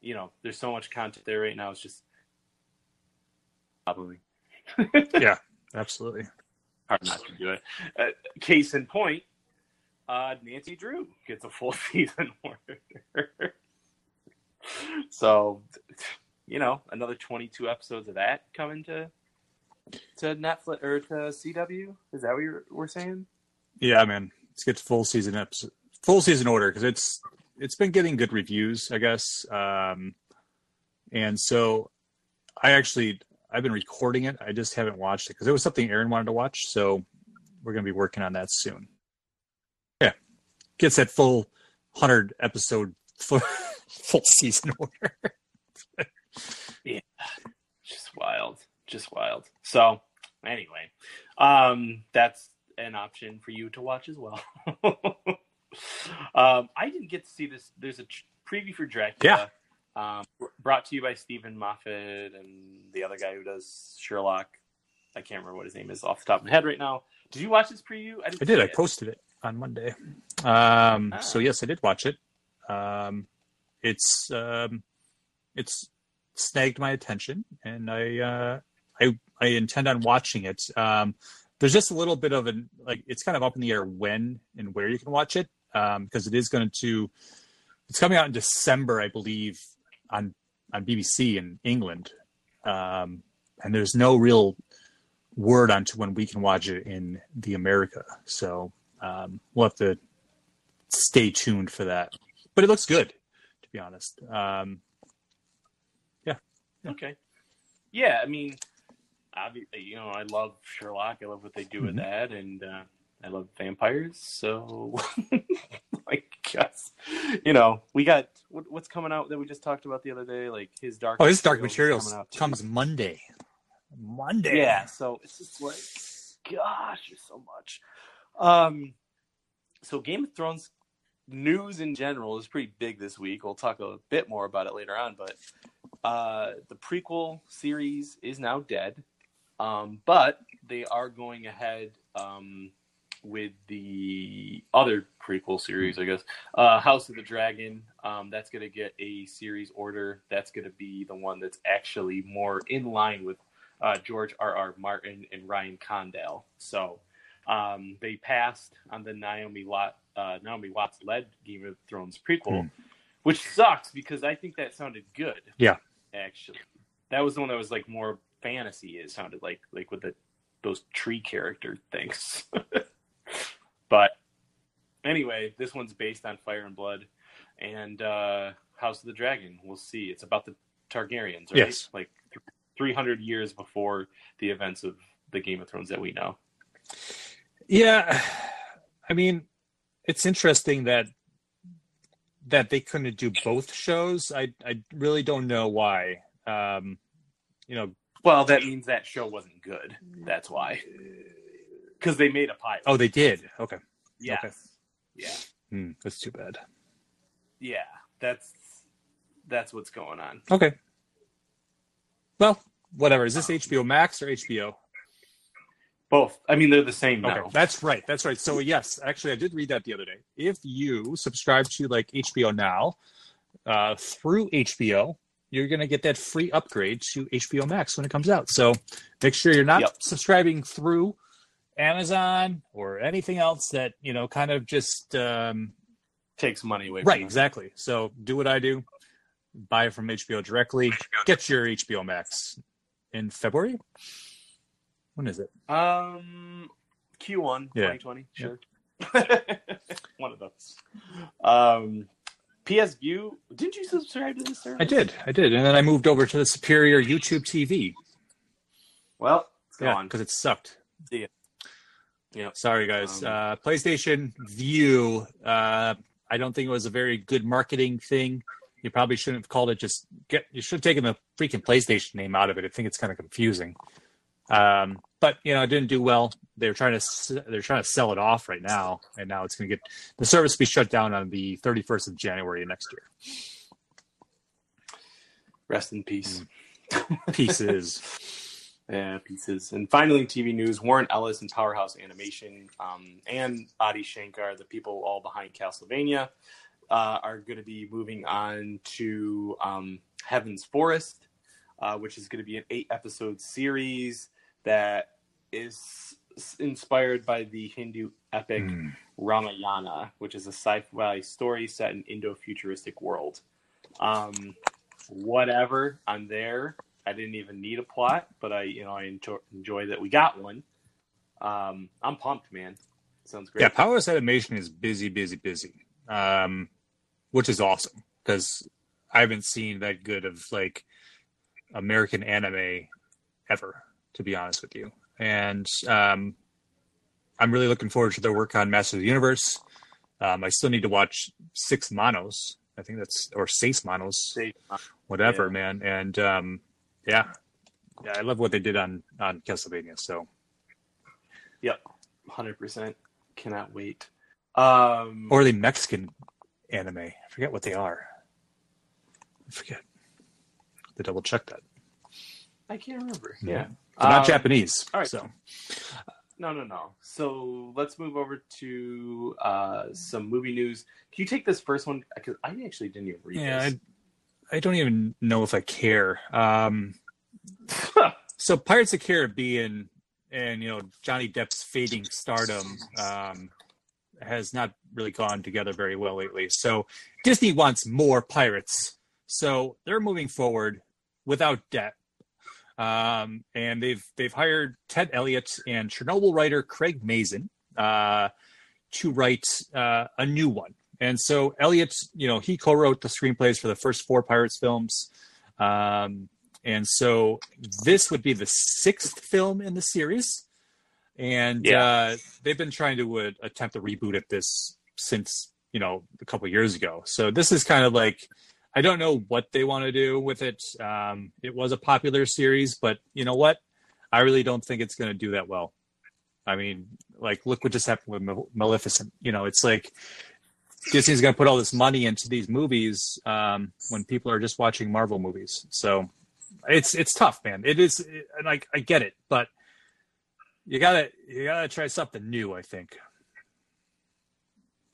you know, there's so much content there right now. It's just probably *laughs* yeah, Absolutely. hard not to do it. Uh, case in point, uh, Nancy Drew gets a full *laughs* season order. So, you know, another 22 episodes of that coming to to Netflix or to CW. Is that what you're, we're saying? Yeah, man. Let's get to full season episode, full season order because it's it's been getting good reviews, I guess. Um, and so I actually I've been recording it. I just haven't watched it because it was something Aaron wanted to watch. So we're gonna be working on that soon. Yeah, gets that full hundred episode full, season *laughs* order. Yeah, just wild just wild so anyway um that's an option for you to watch as well *laughs* um i didn't get to see this there's a tr- preview for dracula um brought to you by Steven Moffat and the other guy who does sherlock i can't remember what his name is off the top of my head right now did you watch this preview I didn't did. I it. posted it on Monday. Um, Ah. So yes, I did watch it. Um, it's um, it's snagged my attention, and I uh, I I intend on watching it. Um, there's just a little bit of an like it's kind of up in the air when and where you can watch it um, because it is going to it's coming out in December, I believe, on on BBC in England, um, and there's no real word onto when we can watch it in the America. So um, we'll have to stay tuned for that. But it looks good, be honest. Um, yeah. Okay. Yeah, I mean, obviously, you know, I love Sherlock. I love what they do with Mhm. that, and uh, I love vampires. So, *laughs* I guess, you know, we got what, what's coming out that we just talked about the other day, like his dark. oh, his Dark Materials coming comes Monday. Monday. Yeah, so it's just like, gosh, there's so much. Um, so Game of Thrones news in general is pretty big this week. We'll talk a bit more about it later on, but uh, the prequel series is now dead. Um, but they are going ahead um, with the other prequel series, I guess. Uh, House of the Dragon. Um, that's going to get a series order. That's going to be the one that's actually more in line with uh, George R. R. Martin and Ryan Condal. So um, they passed on the Naomi Lot, uh, Naomi Watts led Game of Thrones prequel, Hmm. which sucks because I think that sounded good. Yeah. actually, that was the one that was like more fantasy. It sounded like like with the those tree character things. *laughs* but anyway, this one's based on Fire and Blood and uh, House of the Dragon. We'll see. It's about the Targaryens, right? Yes. Like th- 300 years before the events of the Game of Thrones that we know. Yeah, *sighs* I mean, it's interesting that that they couldn't do both shows. I I really don't know why. Um, you know, Well, that means that show wasn't good. That's why. Because they made a pilot. oh, they did. Okay, yes. okay. Yeah. Hmm, that's too bad. Yeah. That's that's what's going on. Okay. Well, whatever. Is this HBO Max or HBO? Both. I mean, they're the same Okay, now. that's right. That's right. So yes, actually, I did read that the other day. If you subscribe to like HBO Now uh, through HBO, you're going to get that free upgrade to HBO Max when it comes out. So make sure you're not Yep. subscribing through Amazon or anything else that you know kind of just um, Takes money away. right. From Exactly. So do what I do. Buy it from HBO directly. Get your HBO Max in February. When is it? Um, Q1 Yeah. 2020. Sure. *laughs* One of those. Um, PS Vue. Didn't you subscribe to this service? I did, I did, and then I moved over to the Superior YouTube TV. Well, it's Yeah, gone. because it sucked. Yeah. Yeah. Sorry, guys. Um, uh, PlayStation Vue. Uh, I don't think it was a very good marketing thing. You probably shouldn't have called it just get. You should have taken the freaking PlayStation name out of it. I think it's kind of confusing. Um, but you know, it didn't do well. They're trying to they're trying to sell it off right now, and now it's going to get the service be shut down on the 31st of January next year. Rest in peace. Pieces. *laughs* Yeah, pieces. And finally, TV news: Warren Ellis and Powerhouse Animation um, and Adi Shankar, the people all behind Castlevania, uh, are going to be moving on to um, Heaven's Forest, uh, which is going to be an eight-episode series that is inspired by the Hindu epic Mm. Ramayana, which is a sci-fi story set in Indo-futuristic world. Um, whatever, I'm there. I didn't even need a plot, but I, you know, I enjoy, enjoy that we got one. Um, I'm pumped, man. Sounds great. Yeah, Powerhouse Animation is busy, busy, busy, um, which is awesome because I haven't seen that good of like American anime ever, to be honest with you. And um, I'm really looking forward to their work on Master of the Universe. Um, I still need to watch Six Monos. I think that's or Seis Monos, whatever, Yeah. man. And um, yeah, yeah, I love what they did on on Castlevania. So Yep, hundred percent. Cannot wait. Um, or the Mexican anime. I forget what they are. I forget. To double check that. I can't remember. Yeah. Yeah, They're not Um, Japanese. all right. So No, no, no. So let's move over to uh, some movie news. Can you take this first one? Because I actually didn't even read yeah, this. I, I don't even know if I care. Um, *laughs* so Pirates of the Caribbean and you know Johnny Depp's fading stardom um, has not really gone together very well lately. So Disney wants more pirates. So they're moving forward without Depp. Um, and they've they've hired Ted Elliott and Chernobyl writer Craig Mazin uh, to write uh, a new one. And so Elliott, you know, he co-wrote the screenplays for the first four Pirates films. Um, and so this would be the sixth film in the series. And Yeah. uh, they've been trying to uh, attempt a reboot at this since, you know, a couple years ago. So this is kind of like, I don't know what they want to do with it. Um, it was a popular series, but you know what? I really don't think it's going to do that well. I mean, like, look what just happened with Mal- Maleficent. You know, it's like Disney's going to put all this money into these movies um, when people are just watching Marvel movies. So it's it's tough, man. It is, and I I get it, but you gotta you gotta try something new. I think.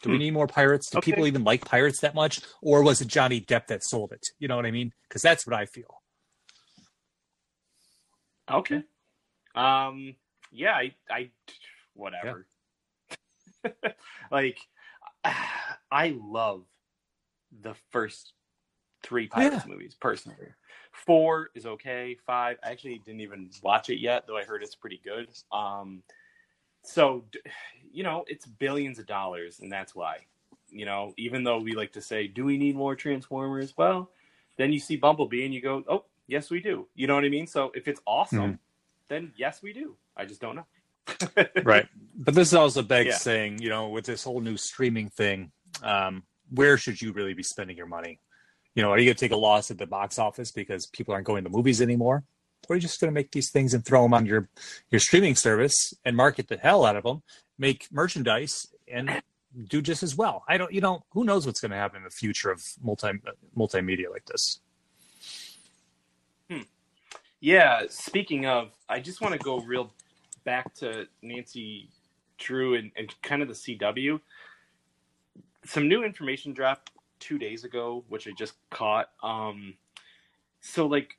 Do we Hmm. need more pirates? Do Okay. people even like pirates that much, or was it Johnny Depp that sold it? You know what I mean? Because that's what I feel. Okay. Um. Yeah. I. I. Whatever. *laughs* like, *sighs* I love the first three Pirates movies personally. Four is okay. Five. I actually didn't even watch it yet, though I heard it's pretty good. Um. So, you know, it's billions of dollars, and that's why. You know, even though we like to say, "Do we need more Transformers?" Well, then you see Bumblebee, and you go, "Oh, yes, we do." You know what I mean? So, if it's awesome, Mhm. then yes, we do. I just don't know. *laughs* right but this also begs Yeah. saying you know with this whole new streaming thing um where should you really be spending your money you know are you going to take a loss at the box office because people aren't going to movies anymore or are you just going to make these things and throw them on your your streaming service and market the hell out of them make merchandise and do just as well. I don't you know who knows what's going to happen in the future of multi multimedia like this. Yeah, speaking of, I just want to go real back to Nancy Drew and, and kind of the CW. Some new information dropped two days ago, which I just caught. Um, so like,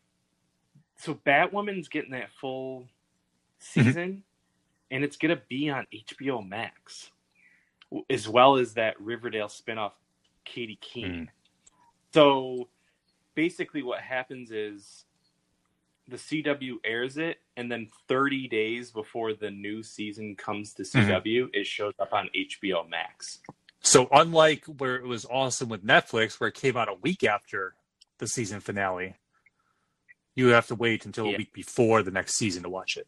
so Batwoman's getting that full season, and it's gonna be on HBO Max, as well as that Riverdale spinoff, Katy Keene. Hmm. So basically, what happens is the CW airs it, and then 30 days before the new season comes to hmm. CW, it shows up on HBO Max. So unlike where it was awesome with Netflix, where it came out a week after the season finale, you have to wait until a week before the next season to watch it.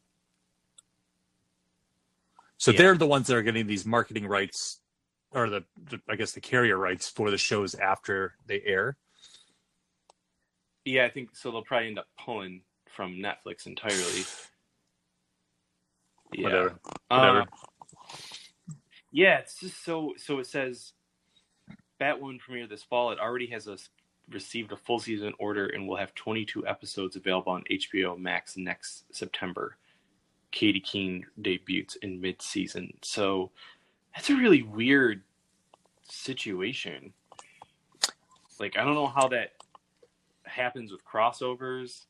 So Yeah. they're the ones that are getting these marketing rights, or the, the I guess the carrier rights for the shows after they air. Yeah, I think so. They'll probably end up pulling from Netflix entirely. *sighs* Yeah. Whatever. Whatever. Uh, yeah, it's just so. So it says Batwoman premiere this fall. It already has a, received a full season order and will have 22 episodes available on HBO Max next September. Katy Keene debuts in mid-season, so that's a really weird situation. Like, I don't know how that happens with crossovers.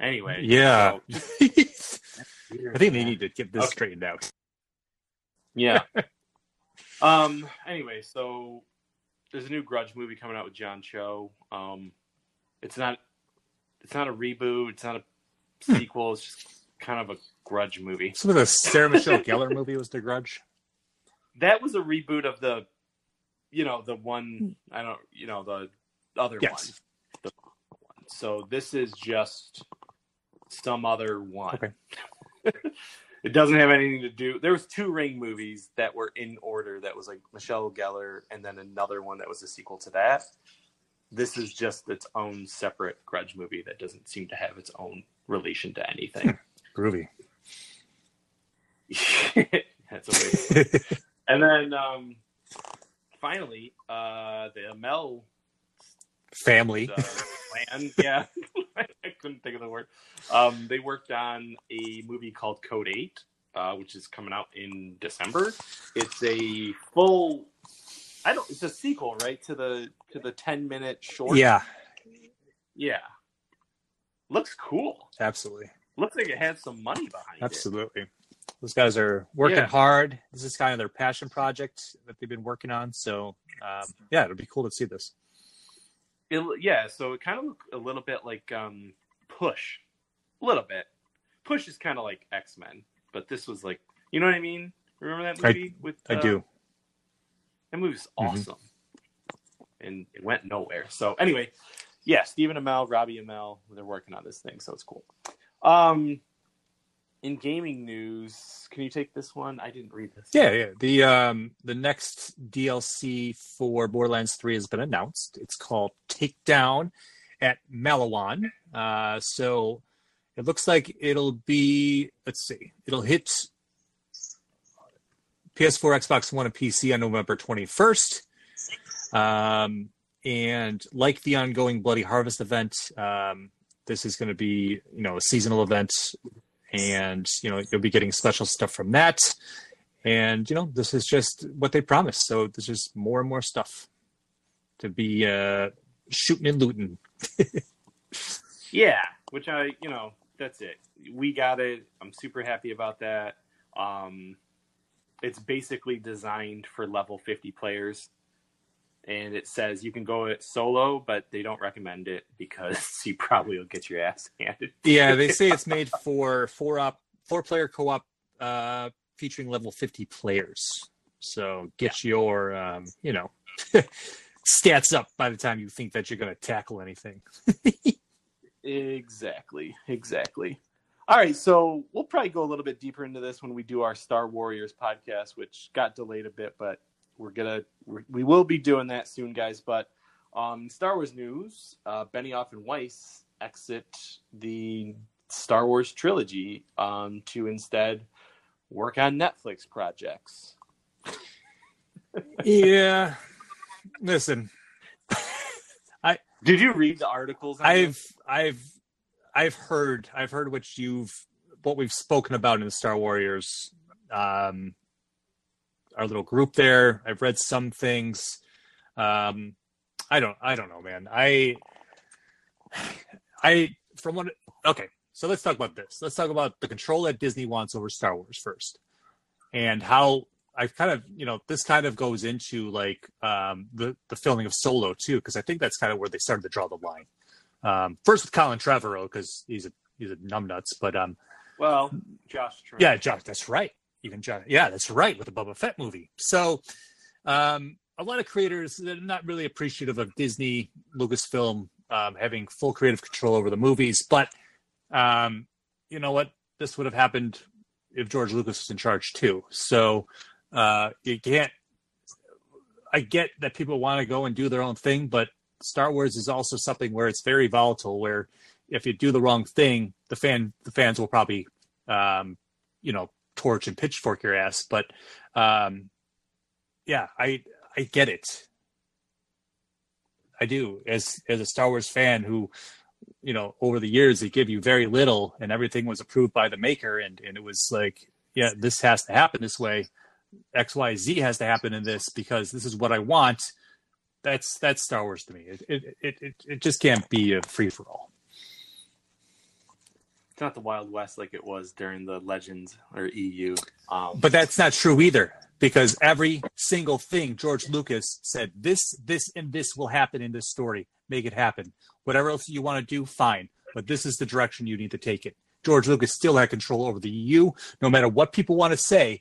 Anyway, Yeah. so- *laughs* I think they need to get this Okay. straightened out. Yeah. *laughs* um. Anyway, so there's a new Grudge movie coming out with John Cho. Um, it's not. It's not a reboot. It's not a Hmm. sequel. It's just kind of a Grudge movie. Some of the Sarah *laughs* Michelle Gellar movie was The Grudge. That was a reboot of the, you know, the one. I don't. You know, the other Yes. one. The one. So this is just some other one. Okay. *laughs* it doesn't have anything to do. There was two Ring movies that were in order. That was like Michelle Gellar, and then another one that was a sequel to that. This is just its own separate Grudge movie that doesn't seem to have its own relation to anything. *laughs* Groovy. *laughs* That's a way. To put it. and then um, finally, uh, the Amell Family. uh, plan. *laughs* Yeah, *laughs* I couldn't think of the word. Um, they worked on a movie called Code Eight, uh, which is coming out in December. It's a full. I don't. It's a sequel, right to the to the ten minute short. Yeah, yeah. Looks cool. absolutely. Looks like it had some money behind it. Absolutely. Those guys are working Yeah. hard. This is kind of their passion project that they've been working on. So, um, yeah, it'll be cool to see this. It, yeah, so it kind of looked a little bit like um, Push, a little bit. Push is kind of like X Men, but this was like, you know what I mean? Remember that I- movie with? I uh, do. That movie's Mhm. awesome, and it went nowhere. So anyway, yeah, Stephen Amell, Robbie Amell, they're working on this thing, so it's cool. Um, in gaming news, can you take this one? I didn't read this. Yeah, yeah. The um the next DLC for Borderlands 3 has been announced. It's called Takedown at Maliwan. Uh so it looks like it'll be let's see. It'll hit PS4, Xbox One, and PC on November 21st. Um and like the ongoing Bloody Harvest event, um this is going to be, you know, a seasonal event and you know you'll be getting special stuff from that and you know this is just what they promised so there's just more and more stuff to be uh shooting and looting *laughs* Yeah, which I, you know, that's it. We got it. I'm super happy about that. Um, it's basically designed for level 50 players, and it says you can go it solo, but they don't recommend it because *laughs* you probably will get your ass handed. yeah they say it's *laughs* made for four op four player co-op uh featuring level 50 players so get your um you know *laughs* stats up by the time you think that you're going to tackle anything Exactly, exactly. All right, so we'll probably go a little bit deeper into this when we do our Star Warriors podcast, which got delayed a bit, but we're gonna we're, we will be doing that soon, guys. But um, Star Wars news: uh, Benioff and Weiss exit the Star Wars trilogy um, to instead work on Netflix projects. *laughs* yeah listen I Did you read the articles? on I've this? I've I've heard I've heard what you've what we've spoken about in the Star Warriors um our little group there. I've read some things. Um I don't I don't know, man. I I from what okay, so let's talk about this. Let's talk about the control that Disney wants over Star Wars first. And how I've kind of, you know, this kind of goes into like um, the the filming of Solo too, because I think that's kind of where they started to draw the line. Um, first with Colin Trevorrow because he's a he's a numbnuts, but um, well, Josh. Yeah, Josh, that's right. Even John, yeah, that's right with the Boba Fett movie. So, um, a lot of creators that are not really appreciative of Disney, Lucasfilm um, having full creative control over the movies. But um, you know what? This would have happened if George Lucas was in charge too. So uh, you can't. I get that people want to go and do their own thing, but Star Wars is also something where it's very volatile. Where if you do the wrong thing, the fan the fans will probably, um, you know, torch and pitchfork your ass. But um, yeah, I I get it. I do as as a Star Wars fan who, you know, over the years they give you very little, and everything was approved by the maker, and and it was like, yeah, this has to happen this way. X Y Z has to happen in this because this is what I want. That's that's Star Wars to me. It it it, it just can't be a free for all. It's not the Wild West like it was during the Legends or EU. Um, But that's not true either, because every single thing George Lucas said, this, this, and this will happen in this story. Make it happen. Whatever else you want to do, fine. But this is the direction you need to take it. George Lucas still had control over the EU, no matter what people want to say.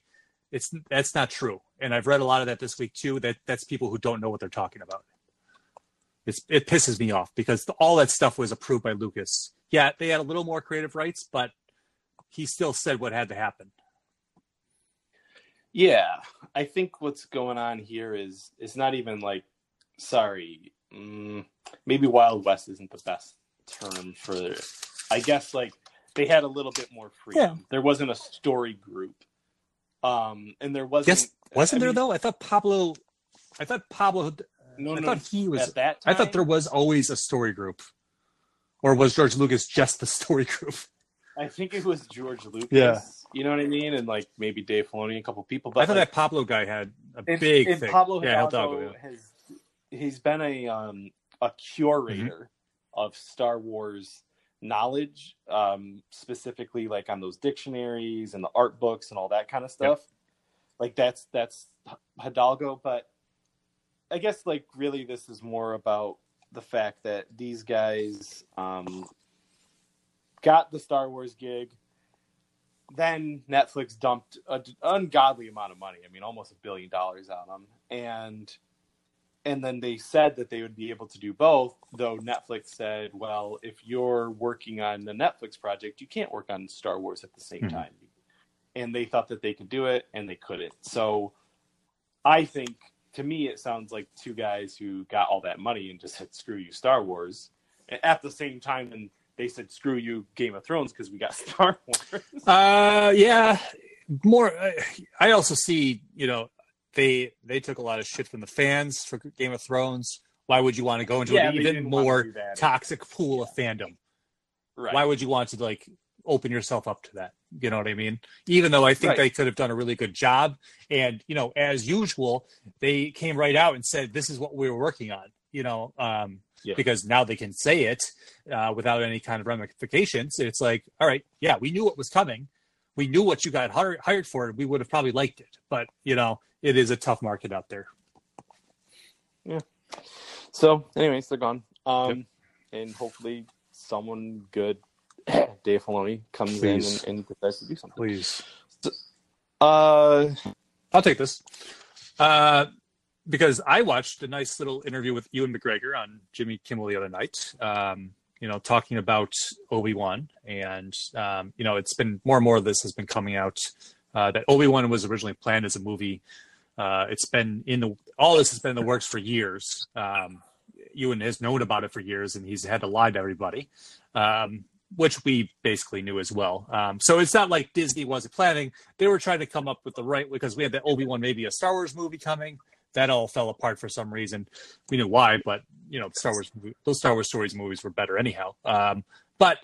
It's that's not true, and I've read a lot of that this week too. That that's people who don't know what they're talking about. It's, it pisses me off because all that stuff was approved by Lucas. Yeah, they had a little more creative rights, but he still said what had to happen. Yeah, I think what's going on here is it's not even like sorry, mm, maybe Wild West isn't the best term for. It. I guess like they had a little bit more freedom. Yeah. There wasn't a story group, um, and there wasn't. Yes, wasn't I there mean, though? I thought Pablo. I thought Pablo. No, I no. thought he was. at that I thought there was always a story group, or was George Lucas just the story group? I think it was George Lucas. Yeah. You know what I mean? And like maybe Dave Filoni, a couple people. But I thought like, that Pablo guy had a if, big if thing. Pablo yeah, Hidalgo Hidalgo. Yeah. has he's been a um a curator of Star Wars knowledge, um, specifically like on those dictionaries and the art books and all that kind of stuff. Like that's that's Hidalgo, but I guess like really this is more about the fact that these guys um got the Star Wars gig. Then Netflix dumped an ungodly amount of money. I mean, almost a billion dollars on them, and and then they said that they would be able to do both. Though Netflix said, "Well, if you're working on the Netflix project, you can't work on Star Wars at the same Mhm. time." And they thought that they could do it, and they couldn't. So, I think to me, it sounds like two guys who got all that money and just said, "Screw you, Star Wars." At the same time, and they said, "Screw you, Game of Thrones," because we got *laughs* Star Wars. Uh, yeah, more. uh, I also see, you know, they they took a lot of shit from the fans for Game of Thrones. Why would you want to go into Yeah, an even more toxic pool of fandom? right. Why would you want to like open yourself up to that? You know what I mean? Even though I think Right. they could have done a really good job, and you know, as usual, they came right out and said, "This is what we were working on." You know, um, Yeah. because now they can say it uh, without any kind of ramifications. It's like, all right, yeah, we knew what was coming. We knew what you got hired, hired for. We would have probably liked it, but you know, it is a tough market out there. Yeah. So, anyways, they're gone. Um, and hopefully, someone good, *coughs* Dave Filoni, comes Please. in and, and decides to do something. Please. Uh, I'll take this. Uh, because I watched a nice little interview with Ewan McGregor on Jimmy Kimmel the other night. Um, you know, talking about Obi Wan, and um, you know, it's been more and more of this has been coming out. Uh, that Obi Wan was originally planned as a movie. Uh, it's been in the all this has been in the works for years. Um, Ewan has known about it for years, and he's had to lie to everybody, um, which we basically knew as well. Um, so it's not like Disney wasn't planning; they were trying to come up with the right because we had the Obi Wan maybe a Star Wars movie coming. That all fell apart for some reason. We knew why, but you know, Star Wars those Star Wars stories movies were better anyhow. Um, but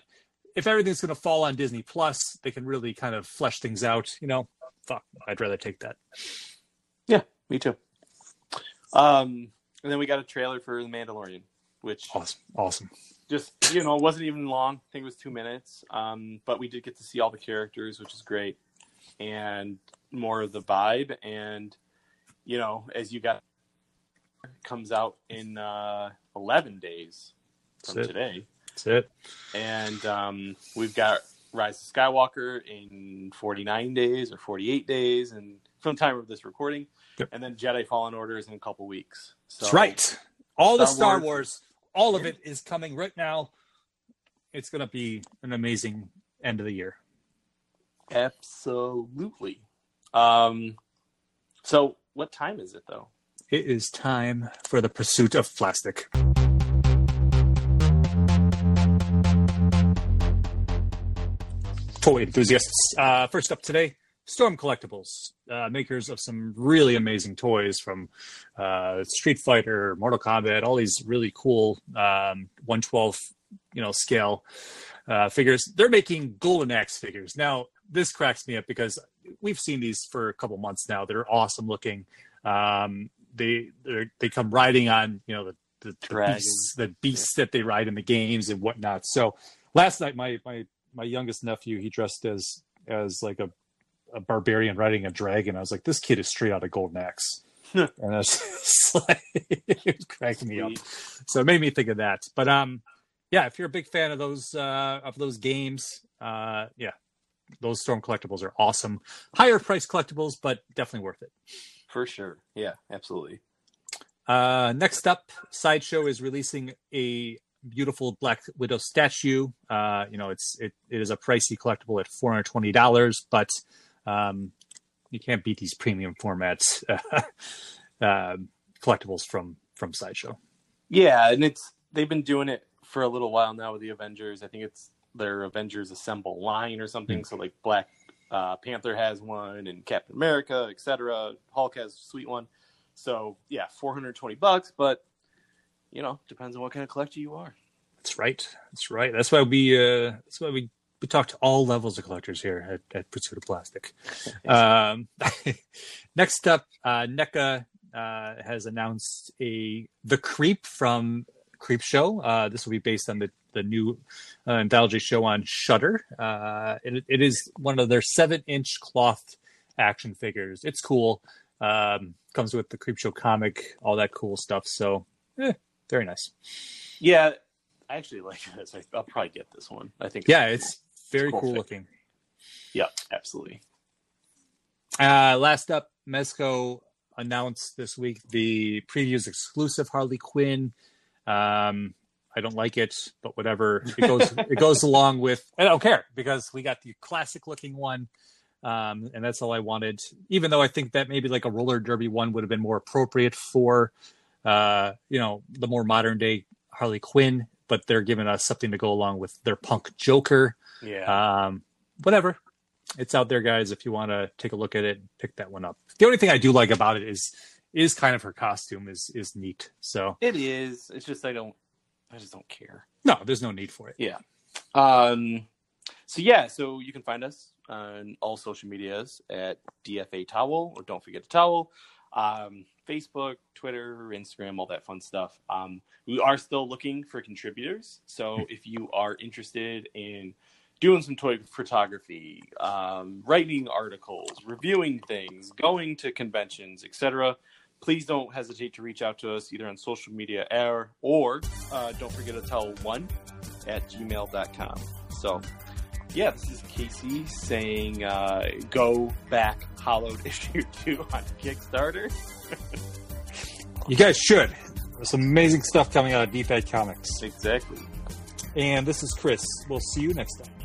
if everything's going to fall on Disney Plus, they can really kind of flesh things out. You know, fuck, I'd rather take that. Yeah, me too. Um, and then we got a trailer for The Mandalorian, which Awesome, awesome. Just you know it wasn't even long. I think it was two minutes. Um, but we did get to see all the characters, which is great, and more of the vibe. And you know, as you got comes out in uh, eleven days from That's today, That's it. and um, we've got Rise of Skywalker in forty nine days or forty eight days, and from the time of this recording, Yep. and then Jedi Fallen Order is in a couple weeks. So, That's right. All the Star Star Wars, all of it is coming right now. It's going to be an amazing end of the year. Absolutely. Um, so, what time is it though? It is time for the pursuit of plastic. Toy enthusiasts. Uh, first up today, Storm Collectibles, uh, makers of some really amazing toys from uh, Street Fighter, Mortal Kombat, all these really cool um, 112, you know, scale uh, figures. They're making Golden Axe figures now. This cracks me up because we've seen these for a couple months now. They're awesome looking. Um, they they come riding on you know the the, the beasts, the beasts yeah. that they ride in the games and whatnot. So last night, my my my youngest nephew he dressed as as like a a barbarian riding a dragon. I was like, this kid is straight out of Golden Axe. *laughs* and it's *laughs* like, it was cracking me up. So it made me think of that. But um, yeah, if you're a big fan of those uh, of those games, uh, yeah, those Storm collectibles are awesome. Higher price collectibles, but definitely worth it. For sure. Yeah, absolutely. Uh, next up, Sideshow is releasing a beautiful Black Widow statue. Uh, you know, it's it, it is a pricey collectible at four hundred twenty dollars, but um, you can't beat these premium formats *laughs* uh, collectibles from from Sideshow. Yeah, and it's they've been doing it for a little while now with the Avengers. I think it's their Avengers Assemble line or something. Mm-hmm. So like Black uh, Panther has one, and Captain America, etc. Hulk has a sweet one. So yeah, 420 bucks, but you know, depends on what kind of collector you are. That's right. That's right. That's why we uh that's why we we talk to all levels of collectors here at, at Pursuit of Plastic. *laughs* um, *laughs* next up, uh, NECA uh, has announced a The Creep from Creepshow. Uh, this will be based on the the new uh, anthology show on Shudder. Uh, it, it is one of their seven inch cloth action figures. It's cool. Um, comes with the Creepshow comic, all that cool stuff. So, eh, very nice. Yeah, I actually like this. I'll probably get this one. I think. Yeah, it's very cool, cool looking. Yep, absolutely. Uh, last up, Mezco announced this week the previews exclusive Harley Quinn. Um, I don't like it, but whatever. It goes *laughs* it goes along with I don't care because we got the classic looking one. Um, and that's all I wanted. Even though I think that maybe like a roller derby one would have been more appropriate for uh, you know, the more modern day Harley Quinn, but they're giving us something to go along with their punk Joker. Yeah. Um, whatever. It's out there, guys. If you want to take a look at it, pick that one up. The only thing I do like about it is is kind of her costume is is neat. So it is. It's just I don't. I just don't care. No, there's no need for it. Yeah. Um. So yeah. So you can find us on all social medias at DFA Towel or Don't Forget to Towel. Um, Facebook, Twitter, Instagram, all that fun stuff. Um, we are still looking for contributors. So *laughs* if you are interested in doing some toy photography, um, writing articles, reviewing things, going to conventions, etc., please don't hesitate to reach out to us either on social media or, or uh, don't forget to tell one at gmail.com. So, yeah, this is Casey saying uh, go back hollowed *laughs* issue 2 on Kickstarter. *laughs* you guys should. There's some amazing stuff coming out of DFAT Comics. Exactly. And this is Chris. We'll see you next time.